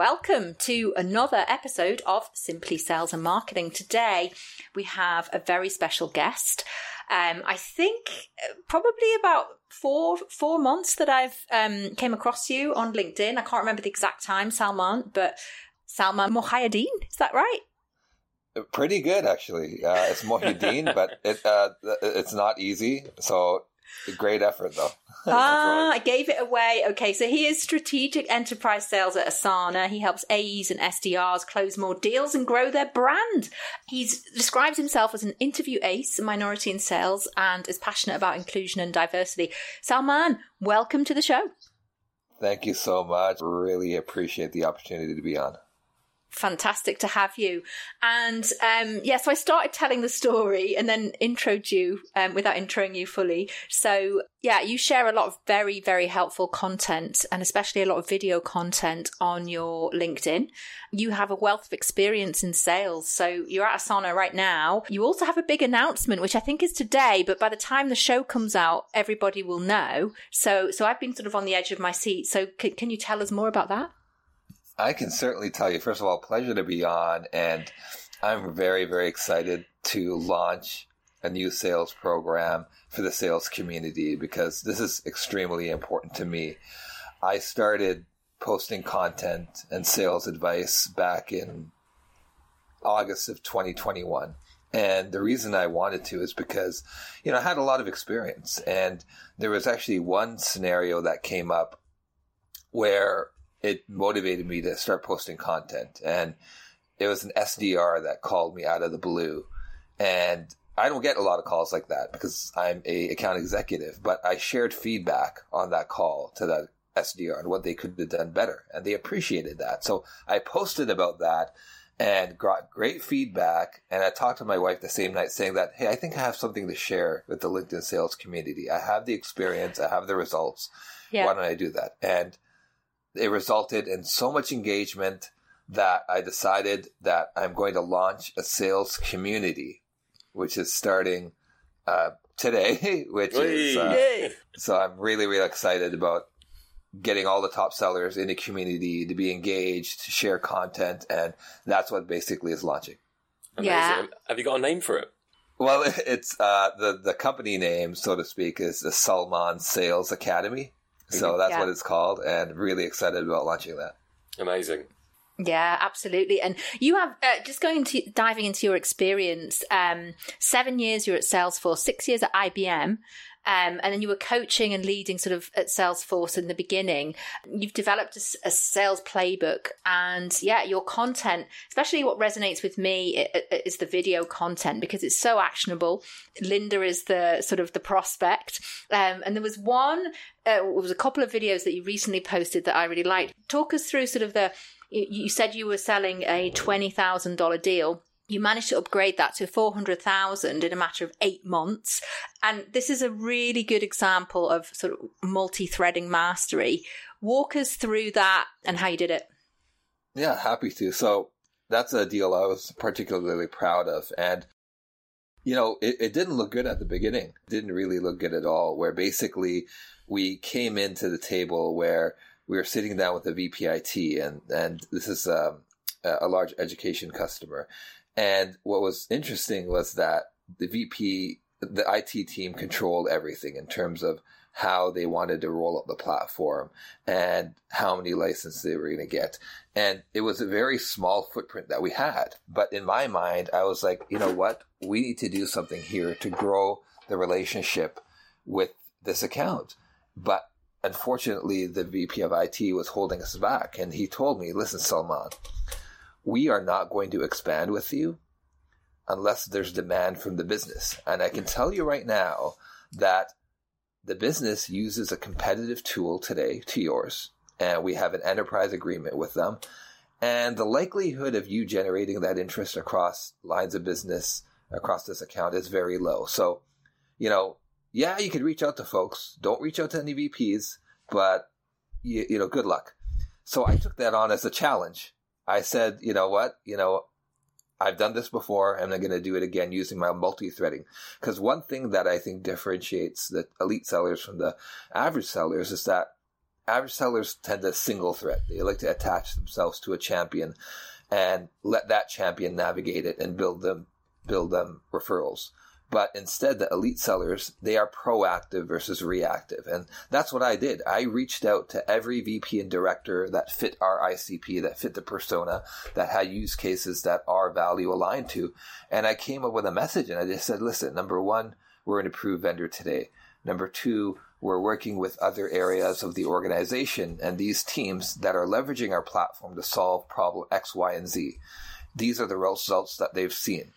welcome to another episode of Simply Sales and Marketing. Today we have a very special guest. Um, I think uh, probably about four four months that I've um, came across you on LinkedIn. I can't remember the exact time, Salman, but Salman Mohayedin, is that right? Pretty good, actually. Uh, it's Mohideen, but it uh, it's not easy. So great effort, though. ah, I gave it away. Okay, so he is strategic enterprise sales at Asana. He helps AEs and SDRs close more deals and grow their brand. He describes himself as an interview ace, a minority in sales, and is passionate about inclusion and diversity. Salman, welcome to the show. Thank you so much. Really appreciate the opportunity to be on fantastic to have you. And um, yeah, so I started telling the story and then introed you um, without introing you fully. So yeah, you share a lot of very, very helpful content and especially a lot of video content on your LinkedIn. You have a wealth of experience in sales. So you're at Asana right now. You also have a big announcement, which I think is today, but by the time the show comes out, everybody will know. So, so I've been sort of on the edge of my seat. So c- can you tell us more about that? I can certainly tell you, first of all, pleasure to be on. And I'm very, very excited to launch a new sales program for the sales community because this is extremely important to me. I started posting content and sales advice back in August of 2021. And the reason I wanted to is because, you know, I had a lot of experience and there was actually one scenario that came up where it motivated me to start posting content. And it was an SDR that called me out of the blue. And I don't get a lot of calls like that because I'm a account executive, but I shared feedback on that call to that SDR and what they could have done better. And they appreciated that. So I posted about that and got great feedback. And I talked to my wife the same night saying that, Hey, I think I have something to share with the LinkedIn sales community. I have the experience. I have the results. Yeah. Why don't I do that? And it resulted in so much engagement that I decided that I'm going to launch a sales community, which is starting uh, today. Which is uh, so I'm really really excited about getting all the top sellers in the community to be engaged, to share content, and that's what basically is launching. Amazing. Yeah. Have you got a name for it? Well, it's uh, the the company name, so to speak, is the Salman Sales Academy. So that's yeah. what it's called, and really excited about launching that. Amazing. Yeah, absolutely. And you have uh, just going to diving into your experience. Um, seven years you're at Salesforce, six years at IBM. Um, and then you were coaching and leading sort of at Salesforce in the beginning. You've developed a, a, sales playbook, and yeah, your content, especially what resonates with me, is the video content because it's so actionable. Linda is the sort of the prospect, um, and there was one, uh, it was a couple of videos that you recently posted that I really liked. Talk us through sort of the. You said you were selling a twenty thousand dollar deal you managed to upgrade that to 400,000 in a matter of eight months. And this is a really good example of sort of multi threading mastery. Walk us through that and how you did it. Yeah, happy to. So that's a deal I was particularly proud of. And, you know, it, it didn't look good at the beginning. It didn't really look good at all, where basically we came into the table where we were sitting down with the VPIT and, and this is um, a, a large education customer and what was interesting was that the VP, the IT team controlled everything in terms of how they wanted to roll out the platform and how many licenses they were going to get. And it was a very small footprint that we had. But in my mind, I was like, you know what? We need to do something here to grow the relationship with this account. But unfortunately, the VP of IT was holding us back. And he told me, listen, Salman, we are not going to expand with you unless there's demand from the business. And I can tell you right now that the business uses a competitive tool today to yours, and we have an enterprise agreement with them. And the likelihood of you generating that interest across lines of business across this account is very low. So, you know, yeah, you could reach out to folks. Don't reach out to any VPs, but you, you know, good luck. So I took that on as a challenge I said, you know what, you know, I've done this before and I'm going to do it again using my multi-threading. Because one thing that I think differentiates the elite sellers from the average sellers is that average sellers tend to single thread. They like to attach themselves to a champion and let that champion navigate it and build them build them referrals. But instead, the elite sellers, they are proactive versus reactive. And that's what I did. I reached out to every VP and director that fit our ICP, that fit the persona, that had use cases that our value aligned to. And I came up with a message and I just said, listen, number one, we're an approved vendor today. Number two, we're working with other areas of the organization and these teams that are leveraging our platform to solve problem X, Y, and Z. These are the results that they've seen.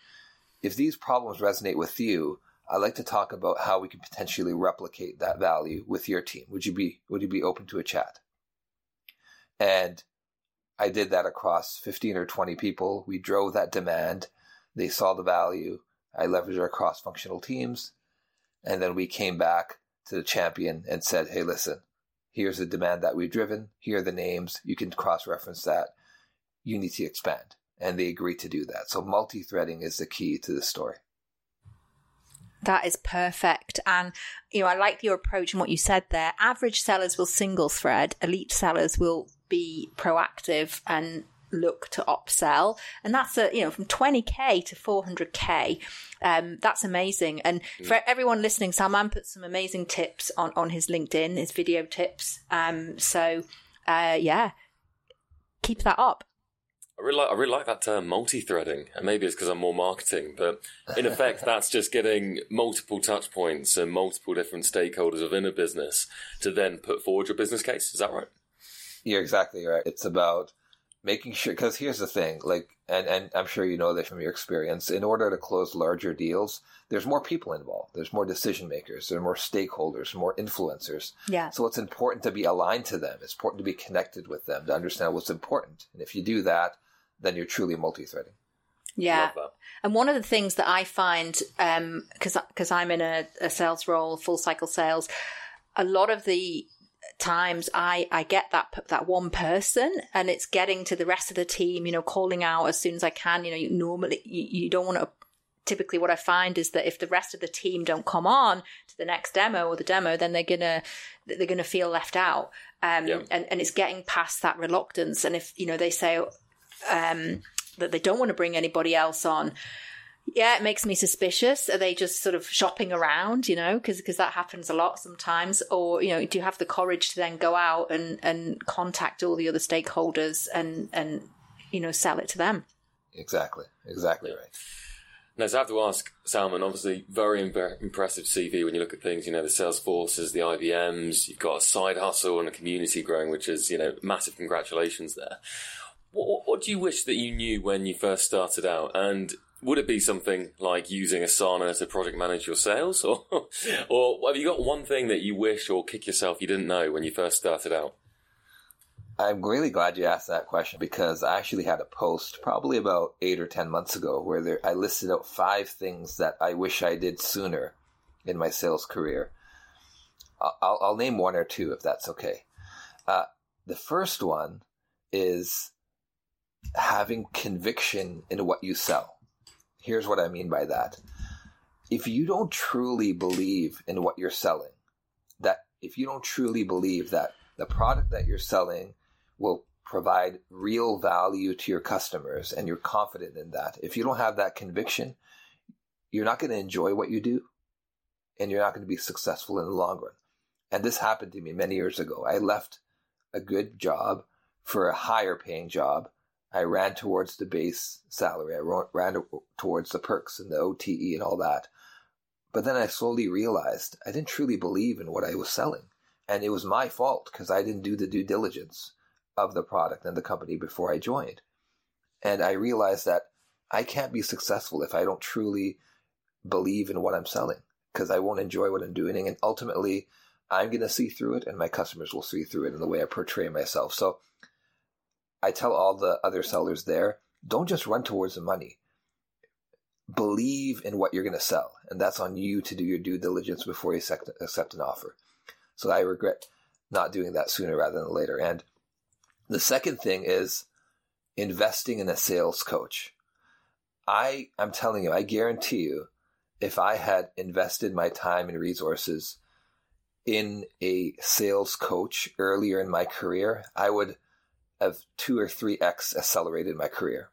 If these problems resonate with you, I'd like to talk about how we can potentially replicate that value with your team. Would you be would you be open to a chat? And I did that across 15 or 20 people. We drove that demand. They saw the value. I leveraged our cross functional teams. And then we came back to the champion and said, hey, listen, here's the demand that we've driven. Here are the names. You can cross reference that. You need to expand. And they agree to do that. So multi threading is the key to the story. That is perfect. And, you know, I like your approach and what you said there. Average sellers will single thread, elite sellers will be proactive and look to upsell and that's a you know from 20k to 400k um, that's amazing and mm. for everyone listening salman put some amazing tips on on his linkedin his video tips um, so uh, yeah keep that up I really like I really like that term multi-threading, and maybe it's because I'm more marketing, but in effect, that's just getting multiple touch points and multiple different stakeholders within a business to then put forward your business case. Is that right? You're exactly right. It's about making sure because here's the thing like and, and i'm sure you know this from your experience in order to close larger deals there's more people involved there's more decision makers there are more stakeholders more influencers yeah so it's important to be aligned to them it's important to be connected with them to understand what's important and if you do that then you're truly multi-threading yeah and one of the things that i find because um, because i'm in a, a sales role full cycle sales a lot of the times I, I get that that one person and it's getting to the rest of the team, you know, calling out as soon as I can. You know, you normally you, you don't want to. Typically, what I find is that if the rest of the team don't come on to the next demo or the demo, then they're gonna they're gonna feel left out. Um, yeah. and and it's getting past that reluctance. And if you know they say um, that they don't want to bring anybody else on, yeah, it makes me suspicious. Are they just sort of shopping around, you know, because because that happens a lot sometimes? Or you know, do you have the courage to then go out and and contact all the other stakeholders and and you know sell it to them? Exactly, exactly right. Now, so I have to ask Salman. Obviously, very impressive CV when you look at things. You know, the Salesforces, the IBMs. You've got a side hustle and a community growing, which is you know massive. Congratulations there. What, what do you wish that you knew when you first started out? And would it be something like using Asana to project manage your sales, or or have you got one thing that you wish or kick yourself you didn't know when you first started out? I'm really glad you asked that question because I actually had a post probably about eight or ten months ago where there, I listed out five things that I wish I did sooner in my sales career. I'll, I'll name one or two if that's okay. Uh, the first one is having conviction in what you sell. Here's what I mean by that. If you don't truly believe in what you're selling, that if you don't truly believe that the product that you're selling will provide real value to your customers and you're confident in that, if you don't have that conviction, you're not going to enjoy what you do and you're not going to be successful in the long run. And this happened to me many years ago. I left a good job for a higher paying job I ran towards the base salary. I ran towards the perks and the OTE and all that. But then I slowly realized I didn't truly believe in what I was selling. And it was my fault because I didn't do the due diligence of the product and the company before I joined. And I realized that I can't be successful if I don't truly believe in what I'm selling because I won't enjoy what I'm doing. And ultimately, I'm going to see through it and my customers will see through it in the way I portray myself. So I tell all the other sellers there, don't just run towards the money. Believe in what you're going to sell. And that's on you to do your due diligence before you accept, accept an offer. So I regret not doing that sooner rather than later. And the second thing is investing in a sales coach. I, I'm telling you, I guarantee you, if I had invested my time and resources in a sales coach earlier in my career, I would have two or three X accelerated my career.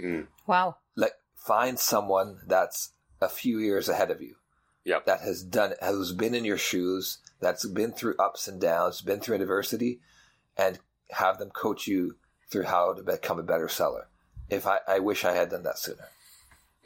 Mm. Wow. Like find someone that's a few years ahead of you. Yep. That has done, has been in your shoes, that's been through ups and downs, been through adversity, and have them coach you through how to become a better seller. If I, I wish I had done that sooner.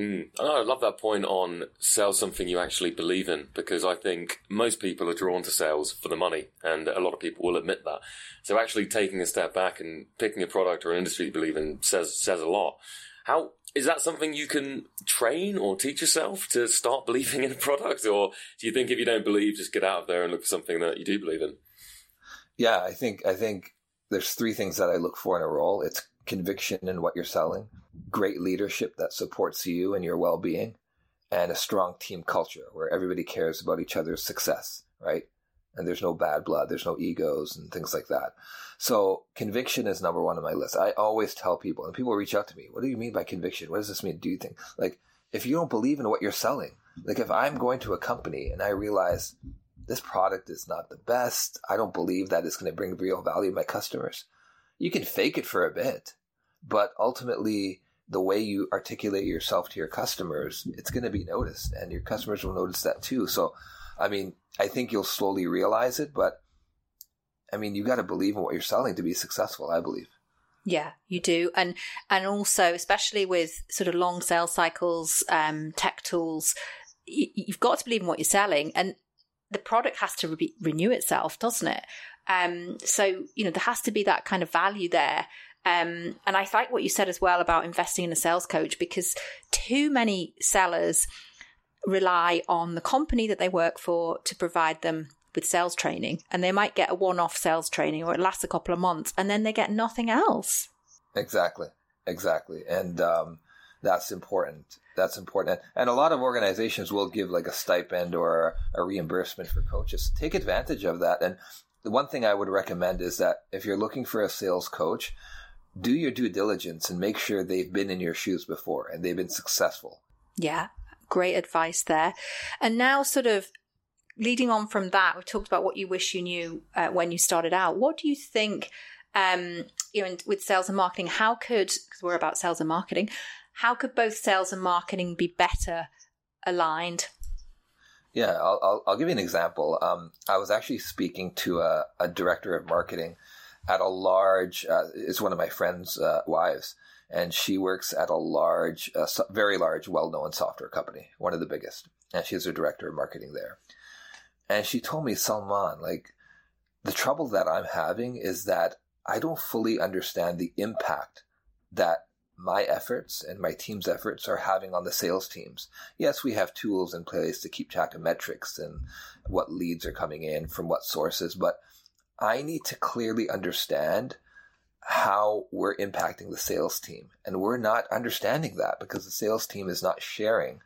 Mm. I love that point on sell something you actually believe in because I think most people are drawn to sales for the money, and a lot of people will admit that. So actually taking a step back and picking a product or an industry you believe in says says a lot. How is that something you can train or teach yourself to start believing in a product, or do you think if you don't believe, just get out of there and look for something that you do believe in? Yeah, I think I think there's three things that I look for in a role. It's conviction in what you're selling, great leadership that supports you and your well-being, and a strong team culture where everybody cares about each other's success, right? And there's no bad blood, there's no egos and things like that. So conviction is number one on my list. I always tell people, and people reach out to me, what do you mean by conviction? What does this mean? Do you think like if you don't believe in what you're selling, like if I'm going to a company and I realize this product is not the best, I don't believe that it's going to bring real value to my customers. You can fake it for a bit, but ultimately the way you articulate yourself to your customers, it's going to be noticed and your customers will notice that too. So, I mean, I think you'll slowly realize it, but I mean, you got to believe in what you're selling to be successful, I believe. Yeah, you do, and and also especially with sort of long sales cycles, um, tech tools, you, you've got to believe in what you're selling, and the product has to re- renew itself, doesn't it? Um, so you know there has to be that kind of value there. Um, and I like what you said as well about investing in a sales coach because too many sellers rely on the company that they work for to provide them with sales training. And they might get a one-off sales training or it lasts a couple of months and then they get nothing else. Exactly. Exactly. And um, that's important. That's important. And a lot of organizations will give like a stipend or a reimbursement for coaches. Take advantage of that. And the one thing i would recommend is that if you're looking for a sales coach do your due diligence and make sure they've been in your shoes before and they've been successful yeah great advice there and now sort of leading on from that, we talked about what you wish you knew uh, when you started out. What do you think, um, you know, with sales and marketing, how could, because we're about sales and marketing, how could both sales and marketing be better aligned? Yeah, I'll, I'll, I'll give you an example. Um, I was actually speaking to a, a, director of marketing at a large, uh, it's one of my friend's uh, wives, and she works at a large, uh, very large, well known software company, one of the biggest. And she's a director of marketing there. And she told me, Salman, like, the trouble that I'm having is that I don't fully understand the impact that my efforts and my team's efforts are having on the sales teams. Yes, we have tools in place to keep track of metrics and what leads are coming in from what sources, but I need to clearly understand how we're impacting the sales team. And we're not understanding that because the sales team is not sharing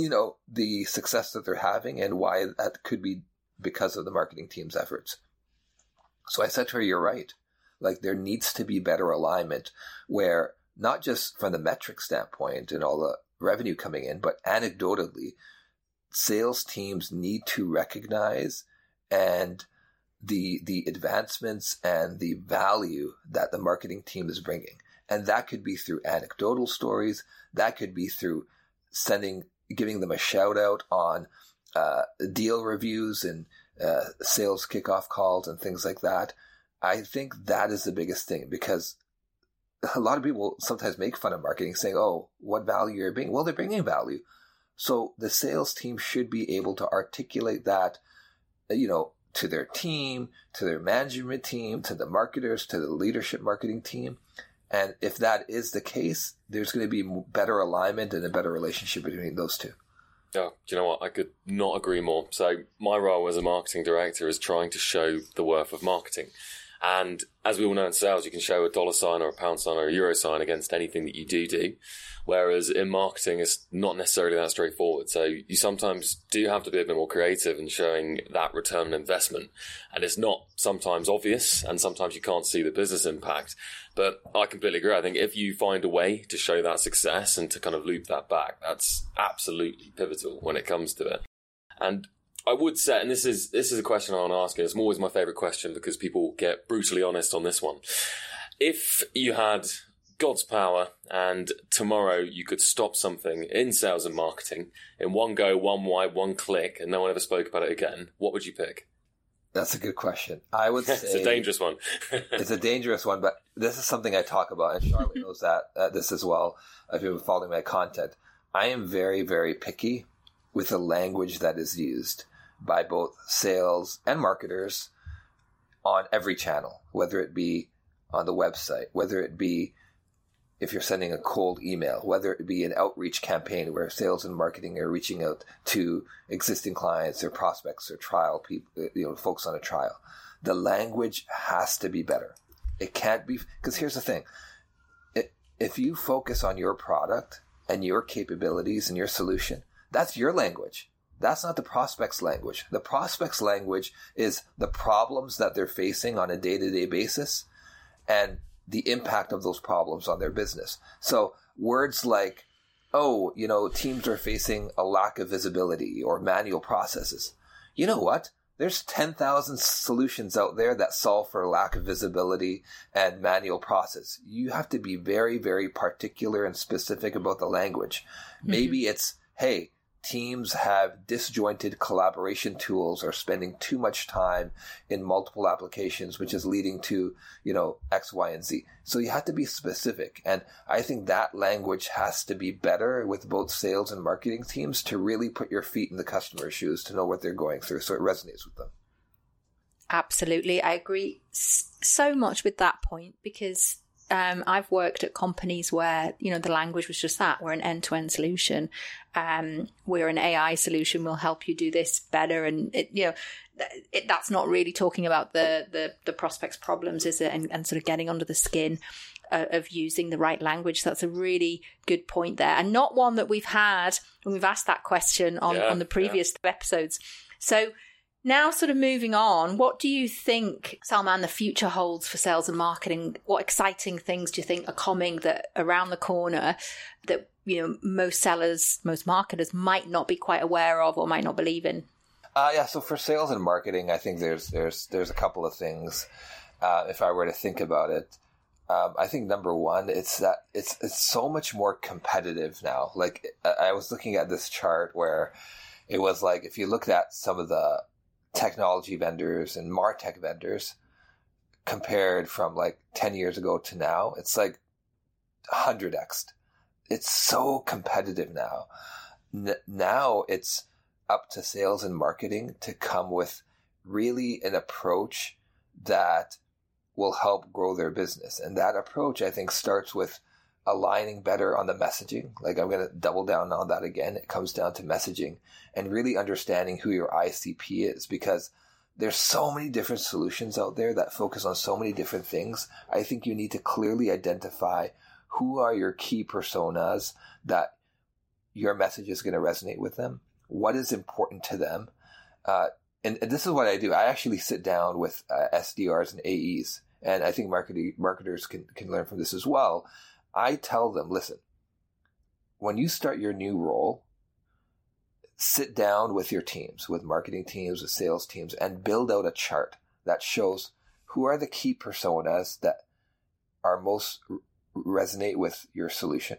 you know, the success that they're having and why that could be because of the marketing team's efforts. So I said to her, you're right. Like there needs to be better alignment where not just from the metric standpoint and all the revenue coming in, but anecdotally, sales teams need to recognize and the the advancements and the value that the marketing team is bringing. And that could be through anecdotal stories. That could be through sending giving them a shout out on uh, deal reviews and uh, sales kickoff calls and things like that. I think that is the biggest thing because a lot of people sometimes make fun of marketing saying, oh, what value are bringing. Well, they're bringing value. So the sales team should be able to articulate that, you know, to their team, to their management team, to the marketers, to the leadership marketing team. And if that is the case, there's going to be better alignment and a better relationship between those two. Yeah, you know what? I could not agree more. So, my role as a marketing director is trying to show the worth of marketing. And as we all know in sales, you can show a dollar sign or a pound sign or a euro sign against anything that you do do. Whereas in marketing, it's not necessarily that straightforward. So you sometimes do have to be a bit more creative in showing that return on investment. And it's not sometimes obvious and sometimes you can't see the business impact. But I completely agree. I think if you find a way to show that success and to kind of loop that back, that's absolutely pivotal when it comes to it. And I would say, and this is this is a question I want to ask. It's always my favorite question because people get brutally honest on this one. If you had God's power and tomorrow you could stop something in sales and marketing in one go, one wide, one click, and no one ever spoke about it again, what would you pick? That's a good question. I would say it's a dangerous one. it's a dangerous one, but this is something I talk about, and Charlotte knows that uh, this as well. If you've been following my content, I am very, very picky with the language that is used by both sales and marketers on every channel, whether it be on the website, whether it be if you're sending a cold email, whether it be an outreach campaign where sales and marketing are reaching out to existing clients or prospects or trial people, you know, folks on a trial. The language has to be better. It can't be, because here's the thing. If you focus on your product and your capabilities and your solution, that's your language. That's not the prospect's language. The prospect's language is the problems that they're facing on a day to day basis and the impact of those problems on their business. So words like, oh, you know, teams are facing a lack of visibility or manual processes. You know what? There's 10,000 solutions out there that solve for lack of visibility and manual process. You have to be very, very particular and specific about the language. Mm-hmm. Maybe it's, hey, teams have disjointed collaboration tools or spending too much time in multiple applications, which is leading to, you know, X, Y, and Z. So you have to be specific. And I think that language has to be better with both sales and marketing teams to really put your feet in the customer's shoes to know what they're going through so it resonates with them. Absolutely. I agree so much with that point because um, I've worked at companies where you know the language was just that we're an end to end solution, um, we're an AI solution. We'll help you do this better, and it, you know it, that's not really talking about the the, the prospects' problems, is it? And, and sort of getting under the skin uh, of using the right language. That's a really good point there, and not one that we've had when we've asked that question on yeah, on the previous yeah. episodes. So now, sort of moving on, what do you think, Salman, the future holds for sales and marketing? What exciting things do you think are coming that around the corner that you know most sellers, most marketers might not be quite aware of or might not believe in? Uh, yeah, so for sales and marketing, I think there's there's there's a couple of things. Uh, if I were to think about it, um, I think number one, it's that it's it's so much more competitive now. Like I was looking at this chart where it was like if you looked at some of the technology vendors and martech vendors compared from like 10 years ago to now it's like 100x it's so competitive now. N- now it's up to sales and marketing to come with really an approach that will help grow their business. And that approach i think starts with aligning better on the messaging. Like I'm going to double down on that again. It comes down to messaging and really understanding who your ICP is because there's so many different solutions out there that focus on so many different things. I think you need to clearly identify who are your key personas that your message is going to resonate with them. What is important to them? Uh, and, and, this is what I do. I actually sit down with uh, SDRs and AEs, and I think marketing, marketers can, can learn from this as well I tell them, listen, when you start your new role, sit down with your teams, with marketing teams, with sales teams, and build out a chart that shows who are the key personas that are most resonate with your solution.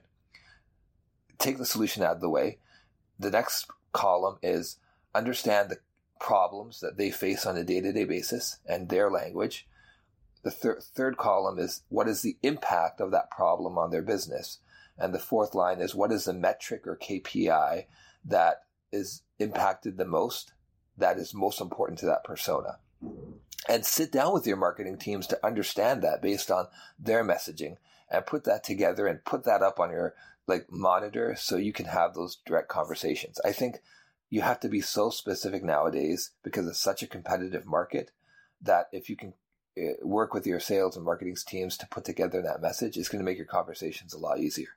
Take the solution out of the way. The next column is understand the problems that they face on a day to day basis and their language. The thir- third column is what is the impact of that problem on their business? And the fourth line is what is the metric or KPI that is impacted the most, that is most important to that persona? And sit down with your marketing teams to understand that based on their messaging and put that together and put that up on your like monitor so you can have those direct conversations. I think you have to be so specific nowadays because it's such a competitive market that if you can work with your sales and marketing teams to put together that message is going to make your conversations a lot easier.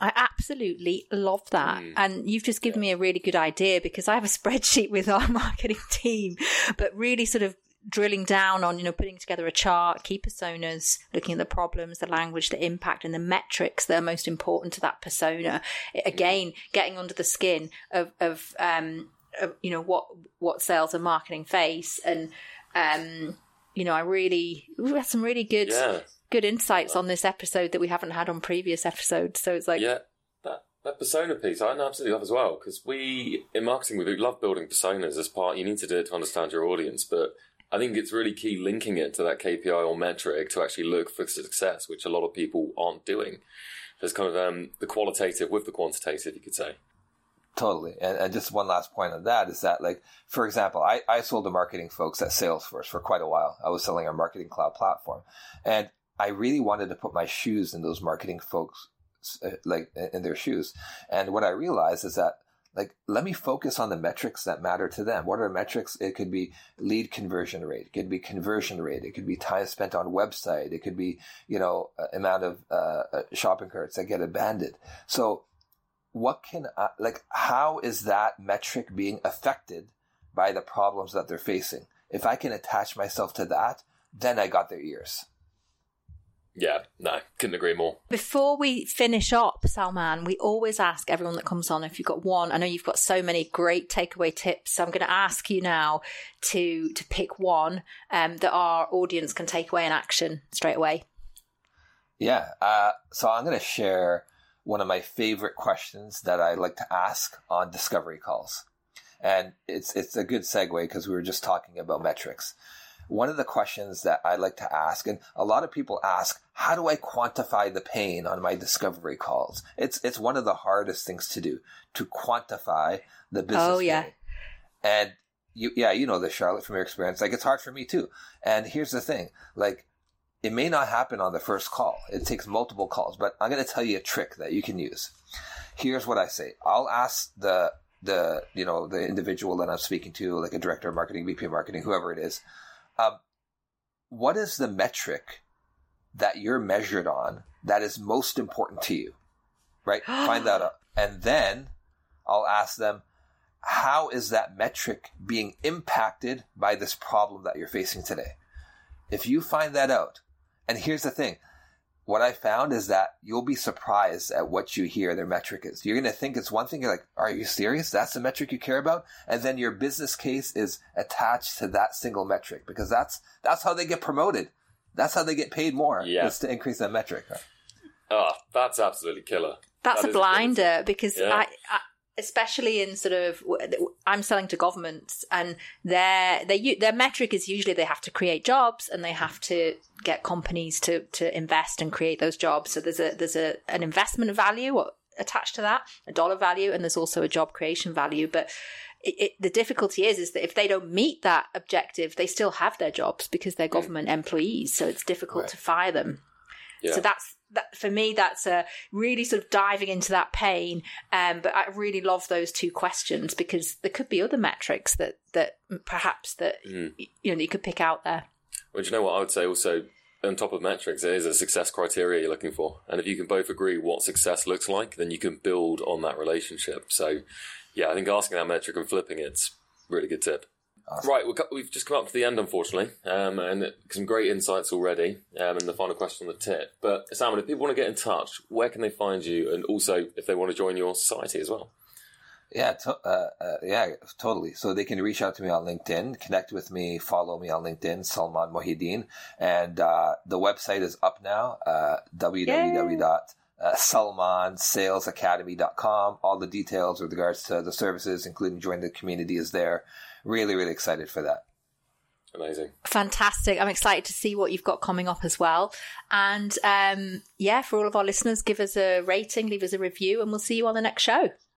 I absolutely love that. Mm. And you've just given yeah. me a really good idea because I have a spreadsheet with our marketing team, but really sort of drilling down on, you know, putting together a chart, key personas, looking at the problems, the language, the impact, and the metrics that are most important to that persona. Again, getting under the skin of, of um, uh, you know what what sales and marketing face, and um, you know, I really we had some really good Yeah. good insights on this episode that we haven't had on previous episodes. So it's like, yeah, that that persona piece, I absolutely love as well because we in marketing we love building personas as part. You need to do it to understand your audience, but I think it's really key linking it to that KPI or metric to actually look for success, which a lot of people aren't doing. There's kind of um, the qualitative with the quantitative, you could say. Totally. And, and just one last point on that is that, like, for example, I, I sold to marketing folks at Salesforce for quite a while. I was selling our marketing cloud platform. And I really wanted to put my shoes in those marketing folks, uh, like, in their shoes. And what I realized is that, like, let me focus on the metrics that matter to them. What are metrics? It could be lead conversion rate. It could be conversion rate. It could be time spent on website. It could be, you know, amount of uh, shopping carts that get abandoned. So, what can I, like how is that metric being affected by the problems that they're facing if i can attach myself to that then i got their ears Yeah, no, couldn't agree more. Before we finish up, Salman, we always ask everyone that comes on if you've got one. I know you've got so many great takeaway tips. So I'm going to ask you now to to pick one um, that our audience can take away in action straight away. yeah uh, so i'm going to share one of my favorite questions that i like to ask on discovery calls and it's it's a good segue because we were just talking about metrics one of the questions that I like to ask, and a lot of people ask, how do I quantify the pain on my discovery calls? It's it's one of the hardest things to do to quantify the business. Oh, yeah. pain. and you yeah you know this Charlotte from your experience. Like it's hard for me too. And here's the thing, like it may not happen on the first call. It takes multiple calls, but I'm going to tell you a trick that you can use. Here's what I say. I'll ask the the you know the individual that I'm speaking to, like a director of marketing, VP of marketing, whoever it is. Um, what is the metric that you're measured on that is most important to you? Right? Find that out. And then I'll ask them, how is that metric being impacted by this problem that you're facing today? If you find that out, and here's the thing, what I found is that you'll be surprised at what you hear their metric is. You're going to think it's one thing. You're like, are you serious? That's the metric you care about? And then your business case is attached to that single metric because that's, that's how they get promoted. That's how they get paid more. Yeah. Is to increase that metric. Oh, that's absolutely killer. That's That a is killer. blinder because Yeah. I, I, especially in sort of, I'm selling to governments, and their their their metric is usually they have to create jobs and they have to get companies to to invest and create those jobs. So there's a there's a an investment value attached to that, a dollar value, and there's also a job creation value, but. It, it, the difficulty is, is that if they don't meet that objective, they still have their jobs because they're government employees. So it's difficult Right. to fire them. Yeah. So that's that for me. That's a really sort of diving into that pain. Um, but I really love those two questions because there could be other metrics that that perhaps that Mm. you know you could pick out there. Well, do you know what I would say also? On top of metrics, there is a success criteria you're looking for. And if you can both agree what success looks like, then you can build on that relationship. So, yeah, I think asking that metric and flipping it's a really good tip. Awesome. Right, we've, we've just come up to the end, unfortunately, um, and some great insights already. Um, and the final question on the tip. But, Salman, if people want to get in touch, where can they find you? And also, if they want to join your society as well. Yeah, to, uh, uh, yeah, totally. So they can reach out to me on LinkedIn, connect with me, follow me on LinkedIn, Salman Mohideen, and uh, the website is up now. Uh, www.salmansalesacademy.com. All the details with regards to the services, including joining the community, is there. Really, really excited for that. Amazing. Fantastic! I'm excited to see what you've got coming up as well. And um, yeah, for all of our listeners, give us a rating, leave us a review, and we'll see you on the next show.